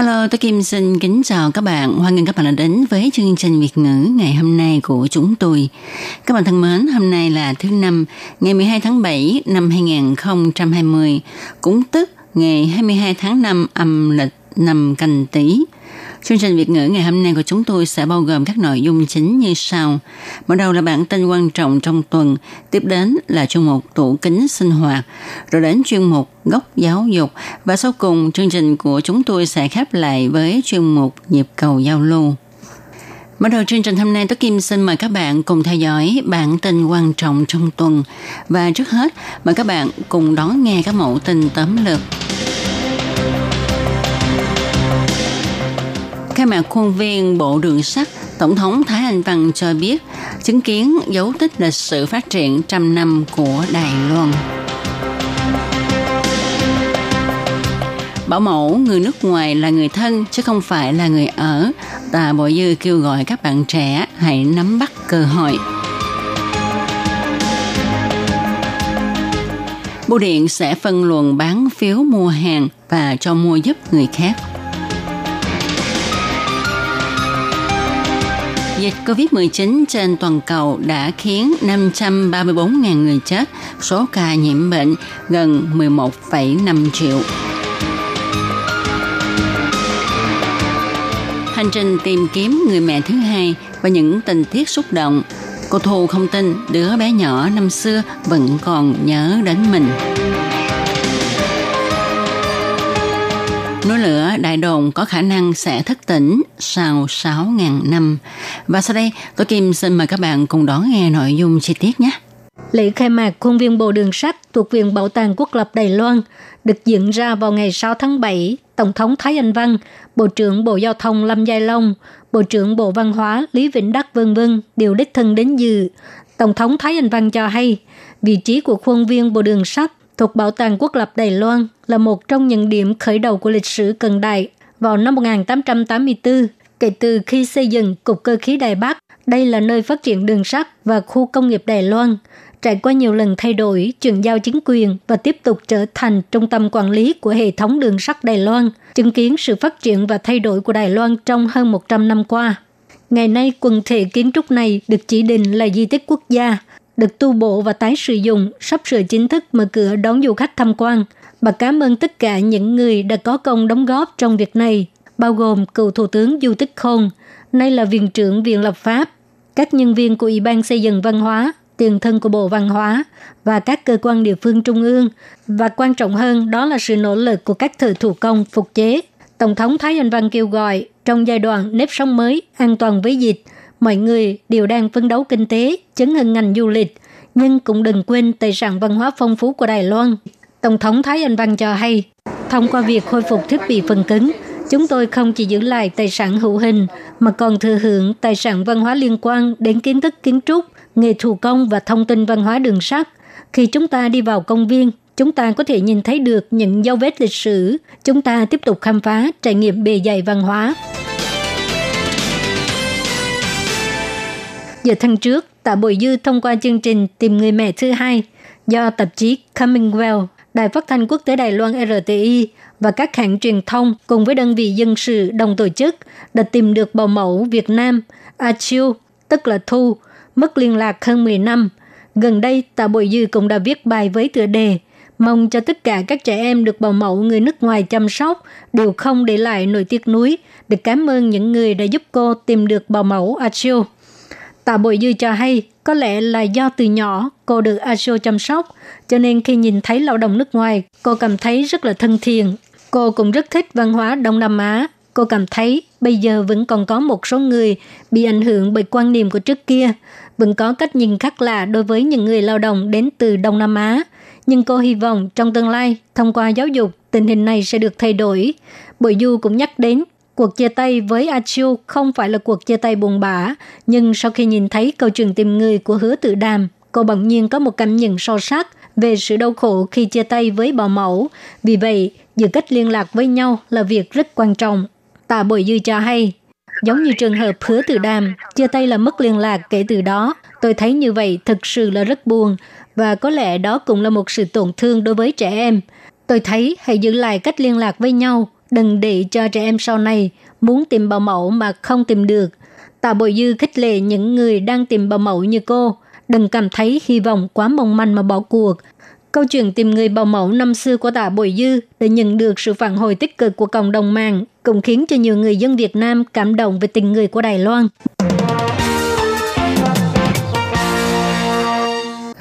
Hello, tôi Kim xin kính chào các bạn. Hoan nghênh các bạn đã đến với chương trình Việt ngữ ngày hôm nay của chúng tôi. Các bạn thân mến, hôm nay là thứ năm, ngày 12 tháng 7 năm 2020, cũng tức ngày 22 tháng 5 âm lịch năm canh tý. Chương trình Việt ngữ ngày hôm nay của chúng tôi sẽ bao gồm các nội dung chính như sau. Mở đầu là bản tin quan trọng trong tuần, tiếp đến là chuyên mục tủ kính sinh hoạt, rồi đến chuyên mục góc giáo dục và sau cùng chương trình của chúng tôi sẽ khép lại với chuyên mục nhịp cầu giao lưu. Mở đầu chương trình hôm nay, tôi Kim xin mời các bạn cùng theo dõi bản tin quan trọng trong tuần. Và trước hết, mời các bạn cùng đón nghe các mẫu tin tóm lược. Khai mạc khuôn viên Bộ Đường sắt, Tổng thống Thái Anh Văn cho biết chứng kiến dấu tích lịch sử phát triển trăm năm của Đài Loan. Bảo mẫu người nước ngoài là người thân chứ không phải là người ở. Tà Bộ Dư kêu gọi các bạn trẻ hãy nắm bắt cơ hội. Bưu điện sẽ phân luồng bán phiếu mua hàng và cho mua giúp người khác. Dịch COVID-19 trên toàn cầu đã khiến 534.000 người chết, số ca nhiễm bệnh gần 11,5 triệu. Hành trình tìm kiếm người mẹ thứ hai và những tình tiết xúc động. Cô Thu không tin đứa bé nhỏ năm xưa vẫn còn nhớ đến mình. Núi lửa đại đồn có khả năng sẽ thức tỉnh sau 6.000 năm. Và sau đây, tôi Kim xin mời các bạn cùng đón nghe nội dung chi tiết nhé. Lễ khai mạc khuôn viên Bộ Đường sắt thuộc Viện Bảo tàng Quốc lập Đài Loan được diễn ra vào ngày 6 tháng 7. Tổng thống Thái Anh Văn, Bộ trưởng Bộ Giao thông Lâm Giai Long, Bộ trưởng Bộ Văn hóa Lý Vĩnh Đắc vân vân đều đích thân đến dự. Tổng thống Thái Anh Văn cho hay, vị trí của khuôn viên Bộ Đường sắt thuộc Bảo tàng Quốc lập Đài Loan là một trong những điểm khởi đầu của lịch sử cận đại vào năm 1884 kể từ khi xây dựng Cục Cơ khí Đài Bắc. Đây là nơi phát triển đường sắt và khu công nghiệp Đài Loan, trải qua nhiều lần thay đổi, chuyển giao chính quyền và tiếp tục trở thành trung tâm quản lý của hệ thống đường sắt Đài Loan, chứng kiến sự phát triển và thay đổi của Đài Loan trong hơn 100 năm qua. Ngày nay, quần thể kiến trúc này được chỉ định là di tích quốc gia, được tu bổ và tái sử dụng, sắp sửa chính thức mở cửa đón du khách tham quan. Bà cảm ơn tất cả những người đã có công đóng góp trong việc này, bao gồm cựu Thủ tướng Du Tích Khôn, nay là Viện trưởng Viện Lập pháp, các nhân viên của Ủy ban Xây dựng Văn hóa, tiền thân của Bộ Văn hóa và các cơ quan địa phương trung ương. Và quan trọng hơn đó là sự nỗ lực của các thợ thủ công phục chế. Tổng thống Thái Anh Văn kêu gọi trong giai đoạn nếp sống mới, an toàn với dịch, mọi người đều đang phấn đấu kinh tế, chấn hưng ngành du lịch, nhưng cũng đừng quên tài sản văn hóa phong phú của Đài Loan. Tổng thống Thái Anh Văn cho hay, thông qua việc khôi phục thiết bị phần cứng, chúng tôi không chỉ giữ lại tài sản hữu hình mà còn thừa hưởng tài sản văn hóa liên quan đến kiến thức kiến trúc, nghề thủ công và thông tin văn hóa đường sắt. Khi chúng ta đi vào công viên, chúng ta có thể nhìn thấy được những dấu vết lịch sử. Chúng ta tiếp tục khám phá, trải nghiệm bề dày văn hóa. Giờ tháng trước, Tạ Bội Dư thông qua chương trình Tìm người mẹ thứ hai do tạp chí Commonwealth, Đài phát thanh quốc tế Đài Loan RTI và các hãng truyền thông cùng với đơn vị dân sự đồng tổ chức đã tìm được bầu mẫu Việt Nam A Chiu, tức là Thu, mất liên lạc hơn 10 năm. Gần đây, Tạ Bội Dư cũng đã viết bài với tựa đề mong cho tất cả các trẻ em được bầu mẫu người nước ngoài chăm sóc đều không để lại nỗi tiếc nuối để cảm ơn những người đã giúp cô tìm được bầu mẫu Achille. Tạ Bội Dư cho hay, có lẽ là do từ nhỏ cô được Asho chăm sóc, cho nên khi nhìn thấy lao động nước ngoài, cô cảm thấy rất là thân thiện. Cô cũng rất thích văn hóa Đông Nam Á. Cô cảm thấy bây giờ vẫn còn có một số người bị ảnh hưởng bởi quan niệm của trước kia, vẫn có cách nhìn khác lạ đối với những người lao động đến từ Đông Nam Á. Nhưng cô hy vọng trong tương lai, thông qua giáo dục, tình hình này sẽ được thay đổi. Bội Du cũng nhắc đến cuộc chia tay với A Chiu không phải là cuộc chia tay buồn bã, nhưng sau khi nhìn thấy câu chuyện tìm người của hứa tự đàm, cô bỗng nhiên có một cảm nhận sâu sắc về sự đau khổ khi chia tay với bảo mẫu. Vì vậy, giữ cách liên lạc với nhau là việc rất quan trọng. Tạ Bội Dư cho hay, giống như trường hợp hứa tự đàm, chia tay là mất liên lạc kể từ đó. Tôi thấy như vậy thực sự là rất buồn và có lẽ đó cũng là một sự tổn thương đối với trẻ em. Tôi thấy hãy giữ lại cách liên lạc với nhau, đừng để cho trẻ em sau này muốn tìm bảo mẫu mà không tìm được. Tạ Bội Dư khích lệ những người đang tìm bảo mẫu như cô, đừng cảm thấy hy vọng quá mong manh mà bỏ cuộc. Câu chuyện tìm người bảo mẫu năm xưa của Tạ Bội Dư đã nhận được sự phản hồi tích cực của cộng đồng mạng, cũng khiến cho nhiều người dân Việt Nam cảm động về tình người của Đài Loan.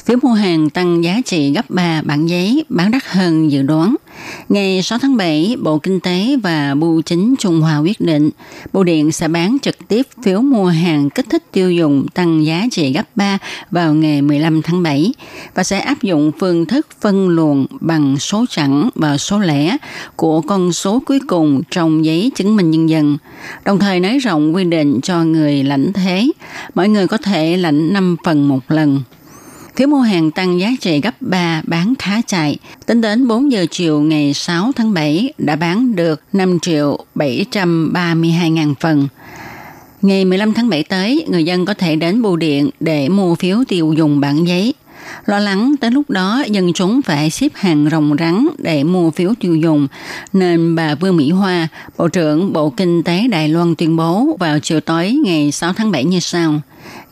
Phiếu mua hàng tăng giá trị gấp 3 bản giấy, bán đắt hơn dự đoán. Ngày 6 tháng 7, Bộ Kinh tế và Bưu chính Trung Hoa quyết định Bưu điện sẽ bán trực tiếp phiếu mua hàng kích thích tiêu dùng tăng giá trị gấp 3 vào ngày 15 tháng 7 và sẽ áp dụng phương thức phân luồng bằng số chẵn và số lẻ của con số cuối cùng trong giấy chứng minh nhân dân, đồng thời nới rộng quy định cho người lãnh thế. Mỗi người có thể lãnh 5 phần một lần. Phiếu mua hàng tăng giá trị gấp 3 bán khá chạy. Tính đến 4 giờ chiều ngày 6 tháng 7 đã bán được 5 triệu 732 ngàn phần. Ngày 15 tháng 7 tới, người dân có thể đến bưu điện để mua phiếu tiêu dùng bản giấy. Lo lắng tới lúc đó dân chúng phải xếp hàng rồng rắn để mua phiếu tiêu dùng, nên bà Vương Mỹ Hoa, Bộ trưởng Bộ Kinh tế Đài Loan tuyên bố vào chiều tối ngày 6 tháng 7 như sau.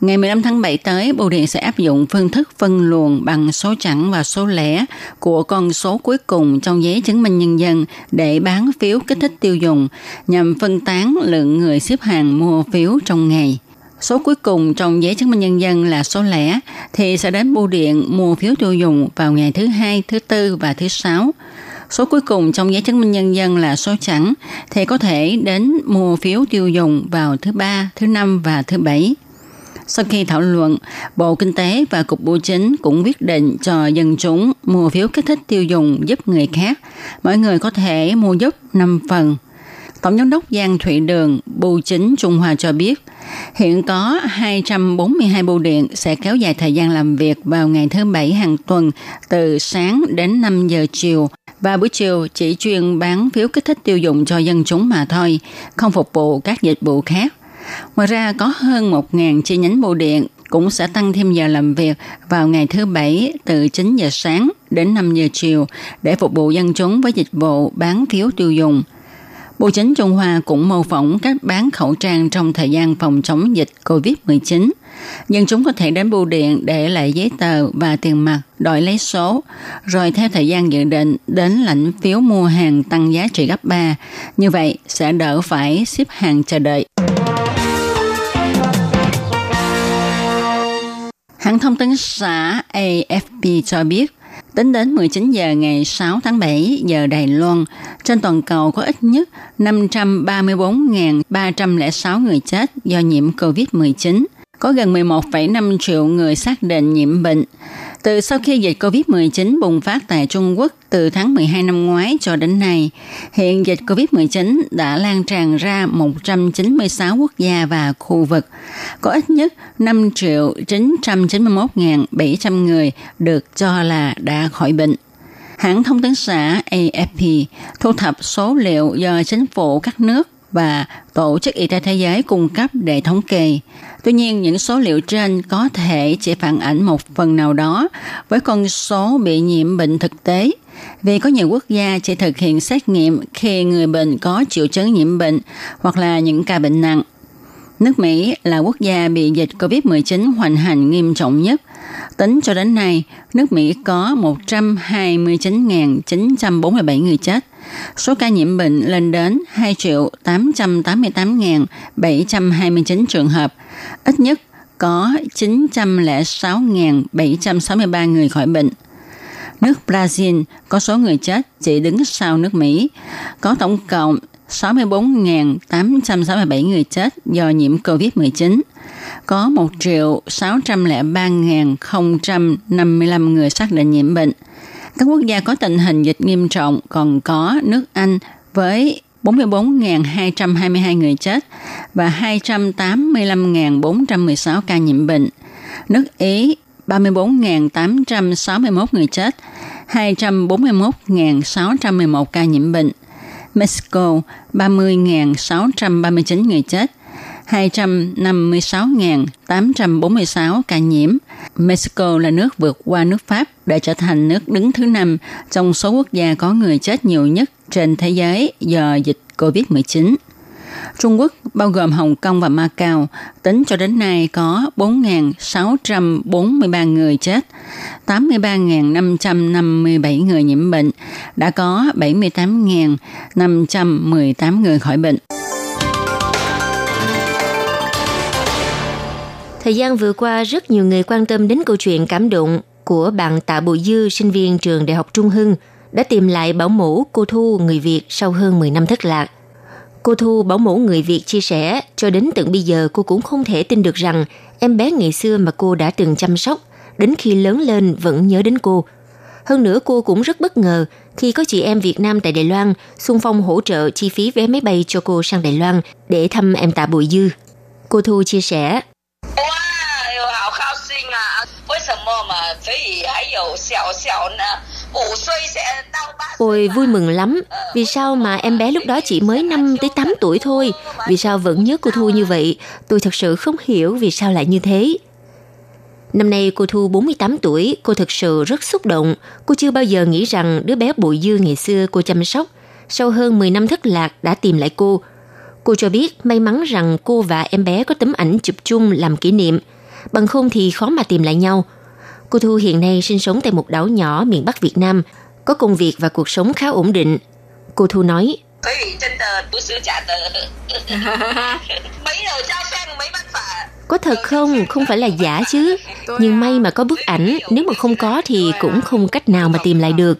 Ngày 15 tháng 7 tới, Bưu điện sẽ áp dụng phương thức phân luồng bằng số chẵn và số lẻ của con số cuối cùng trong giấy chứng minh nhân dân để bán phiếu kích thích tiêu dùng nhằm phân tán lượng người xếp hàng mua phiếu trong ngày. Số cuối cùng trong giấy chứng minh nhân dân là số lẻ thì sẽ đến bưu điện mua phiếu tiêu dùng vào ngày thứ hai, thứ tư và thứ sáu. Số cuối cùng trong giấy chứng minh nhân dân là số chẵn thì có thể đến mua phiếu tiêu dùng vào thứ ba, thứ năm và thứ bảy. Sau khi thảo luận, Bộ Kinh tế và Cục Bưu chính cũng quyết định cho dân chúng mua phiếu kích thích tiêu dùng giúp người khác. mọi người có thể mua giúp 5 phần. Tổng giám đốc Giang Thụy Đường, Bưu chính Trung Hoa cho biết, hiện có 242 bưu điện sẽ kéo dài thời gian làm việc vào ngày thứ Bảy hàng tuần từ sáng đến 5 giờ chiều và buổi chiều chỉ chuyên bán phiếu kích thích tiêu dùng cho dân chúng mà thôi, không phục vụ các dịch vụ khác. Ngoài ra có hơn 1.000 chi nhánh bưu điện cũng sẽ tăng thêm giờ làm việc vào ngày thứ Bảy từ 9 giờ sáng đến 5 giờ chiều để phục vụ dân chúng với dịch vụ bán phiếu tiêu dùng. Bộ chính Trung Hoa cũng mô phỏng cách bán khẩu trang trong thời gian phòng chống dịch COVID-19. Dân chúng có thể đến bưu điện để lại giấy tờ và tiền mặt, đổi lấy số, rồi theo thời gian dự định đến lãnh phiếu mua hàng tăng giá trị gấp 3. Như vậy sẽ đỡ phải xếp hàng chờ đợi. Hãng thông tấn xã AFP cho biết, tính đến 19 giờ ngày 6 tháng 7 giờ Đài Loan, trên toàn cầu có ít nhất 534.306 người chết do nhiễm COVID-19. Có gần 11,5 triệu người xác định nhiễm bệnh. Từ sau khi dịch COVID-19 bùng phát tại Trung Quốc từ tháng 12 năm ngoái cho đến nay, hiện dịch COVID-19 đã lan tràn ra 196 quốc gia và khu vực. Có ít nhất 5 triệu 991.700 người được cho là đã khỏi bệnh. Hãng thông tấn xã AFP thu thập số liệu do chính phủ các nước và Tổ chức Y tế Thế giới cung cấp để thống kê. Tuy nhiên, những số liệu trên có thể chỉ phản ảnh một phần nào đó với con số bị nhiễm bệnh thực tế. Vì có nhiều quốc gia chỉ thực hiện xét nghiệm khi người bệnh có triệu chứng nhiễm bệnh hoặc là những ca bệnh nặng. Nước Mỹ là quốc gia bị dịch COVID-19 hoành hành nghiêm trọng nhất. Tính cho đến nay, nước Mỹ có 129.947 người chết. Số ca nhiễm bệnh lên đến 2 triệu 888.729 trường hợp. Ít nhất có 906.763 người khỏi bệnh. Nước Brazil có số người chết chỉ đứng sau nước Mỹ, có tổng cộng 64.867 người chết do nhiễm COVID-19. Có 1.603.055 người xác định nhiễm bệnh. Các quốc gia có tình hình dịch nghiêm trọng còn có nước Anh với 44.222 người chết và 285.416 ca nhiễm bệnh. Nước Ý 34.861 người chết, 241.611 ca nhiễm bệnh. Mexico 30.639 người chết, 256.846 ca nhiễm. Mexico là nước vượt qua nước Pháp để trở thành nước đứng thứ năm trong số quốc gia có người chết nhiều nhất trên thế giới do dịch COVID-19. Trung Quốc, bao gồm Hồng Kông và Macau, tính cho đến nay có 4.643 người chết, 83.557 người nhiễm bệnh, đã có 78.518 người khỏi bệnh. Thời gian vừa qua, rất nhiều người quan tâm đến câu chuyện cảm động của bạn Tạ Bùi Dư, sinh viên trường Đại học Trung Hưng, đã tìm lại bảo mẫu cô Thu người Việt sau hơn 10 năm thất lạc. Cô Thu bảo mẫu người Việt chia sẻ, cho đến tận bây giờ cô cũng không thể tin được rằng em bé ngày xưa mà cô đã từng chăm sóc, đến khi lớn lên vẫn nhớ đến cô. Hơn nữa cô cũng rất bất ngờ khi có chị em Việt Nam tại Đài Loan xung phong hỗ trợ chi phí vé máy bay cho cô sang Đài Loan để thăm em Tạ Bùi Dư. Cô Thu chia sẻ, Ôi vui mừng lắm, vì sao mà em bé lúc đó chỉ mới 5 tới 8 tuổi thôi, vì sao vẫn nhớ cô Thu như vậy, tôi thật sự không hiểu vì sao lại như thế. Năm nay cô Thu 48 tuổi, cô thực sự rất xúc động. Cô chưa bao giờ nghĩ rằng đứa bé bụi dư ngày xưa cô chăm sóc, sau hơn 10 năm thất lạc đã tìm lại cô. Cô cho biết may mắn rằng cô và em bé có tấm ảnh chụp chung làm kỷ niệm, bằng không thì khó mà tìm lại nhau. Cô Thu hiện nay sinh sống tại một đảo nhỏ miền Bắc Việt Nam, có công việc và cuộc sống khá ổn định. Cô Thu nói, có thật không? Không phải là giả chứ. Nhưng may mà có bức ảnh, nếu mà không có thì cũng không cách nào mà tìm lại được.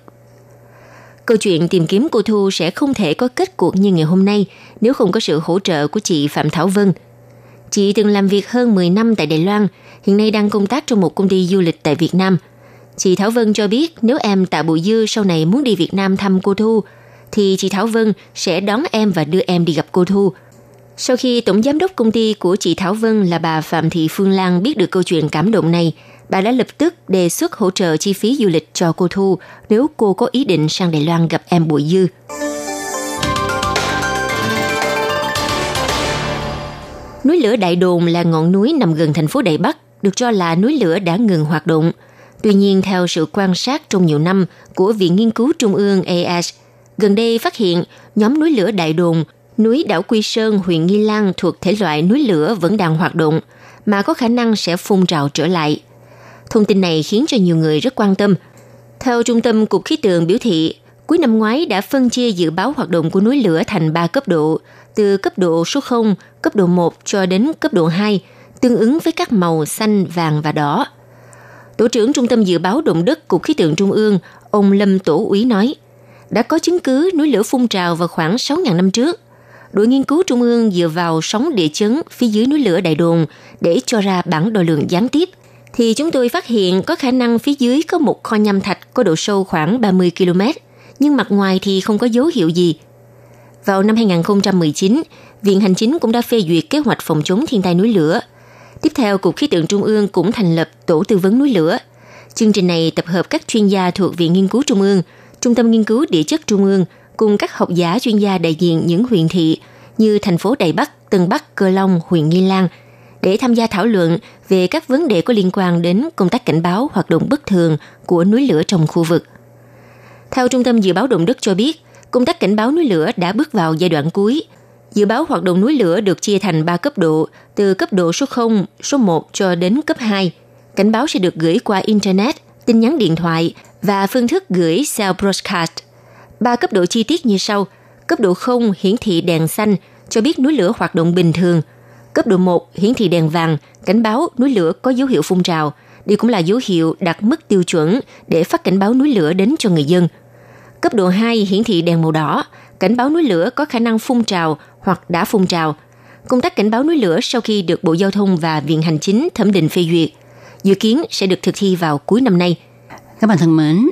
Câu chuyện tìm kiếm cô Thu sẽ không thể có kết cuộc như ngày hôm nay nếu không có sự hỗ trợ của chị Phạm Thảo Vân – Chị từng làm việc hơn 10 năm tại Đài Loan, hiện nay đang công tác trong một công ty du lịch tại Việt Nam. Chị Thảo Vân cho biết nếu em Tạ Bùi Dư sau này muốn đi Việt Nam thăm cô Thu, thì chị Thảo Vân sẽ đón em và đưa em đi gặp cô Thu. Sau khi tổng giám đốc công ty của chị Thảo Vân là bà Phạm Thị Phương Lan biết được câu chuyện cảm động này, bà đã lập tức đề xuất hỗ trợ chi phí du lịch cho cô Thu nếu cô có ý định sang Đài Loan gặp em Bùi Dư. Núi lửa Đại Đồn là ngọn núi nằm gần thành phố Đài Bắc, được cho là núi lửa đã ngừng hoạt động. Tuy nhiên, theo sự quan sát trong nhiều năm của Viện Nghiên cứu Trung ương AS, gần đây phát hiện nhóm núi lửa Đại Đồn, núi đảo Quy Sơn, huyện Nghi Lan thuộc thể loại núi lửa vẫn đang hoạt động, mà có khả năng sẽ phun trào trở lại. Thông tin này khiến cho nhiều người rất quan tâm. Theo Trung tâm Cục Khí tượng biểu thị, cuối năm ngoái đã phân chia dự báo hoạt động của núi lửa thành 3 cấp độ, từ cấp độ số 0, cấp độ 1 cho đến cấp độ 2, tương ứng với các màu xanh, vàng và đỏ. Tổ trưởng Trung tâm Dự báo Động đất Cục Khí tượng Trung ương, ông Lâm Tổ Úy nói, đã có chứng cứ núi lửa phun trào vào khoảng 6.000 năm trước. Đội nghiên cứu Trung ương dựa vào sóng địa chấn phía dưới núi lửa Đại Đồn để cho ra bản đo lường gián tiếp, thì chúng tôi phát hiện có khả năng phía dưới có một kho nham thạch có độ sâu khoảng 30 km, nhưng mặt ngoài thì không có dấu hiệu gì. Vào năm 2019, Viện Hành Chính cũng đã phê duyệt kế hoạch phòng chống thiên tai núi lửa. Tiếp theo, Cục Khí tượng Trung ương cũng thành lập Tổ tư vấn núi lửa. Chương trình này tập hợp các chuyên gia thuộc Viện Nghiên cứu Trung ương, Trung tâm Nghiên cứu Địa chất Trung ương cùng các học giả chuyên gia đại diện những huyện thị như thành phố Đài Bắc, Tân Bắc, Cơ Long, huyện Nghi Lan để tham gia thảo luận về các vấn đề có liên quan đến công tác cảnh báo hoạt động bất thường của núi lửa trong khu vực. Theo Trung tâm Dự báo Động đất cho biết, công tác cảnh báo núi lửa đã bước vào giai đoạn cuối. Dự báo hoạt động núi lửa được chia thành 3 cấp độ, từ cấp độ số 0, số 1 cho đến cấp 2. Cảnh báo sẽ được gửi qua Internet, tin nhắn điện thoại và phương thức gửi cell broadcast. Ba cấp độ chi tiết như sau. Cấp độ 0 hiển thị đèn xanh, cho biết núi lửa hoạt động bình thường. Cấp độ 1 hiển thị đèn vàng, cảnh báo núi lửa có dấu hiệu phun trào. Đây cũng là dấu hiệu đặt mức tiêu chuẩn để phát cảnh báo núi lửa đến cho người dân. Cấp độ 2 hiển thị đèn màu đỏ, cảnh báo núi lửa có khả năng phun trào hoặc đã phun trào. Công tác cảnh báo núi lửa sau khi được Bộ Giao thông và Viện Hành Chính thẩm định phê duyệt, dự kiến sẽ được thực thi vào cuối năm nay. Các bạn thân mến,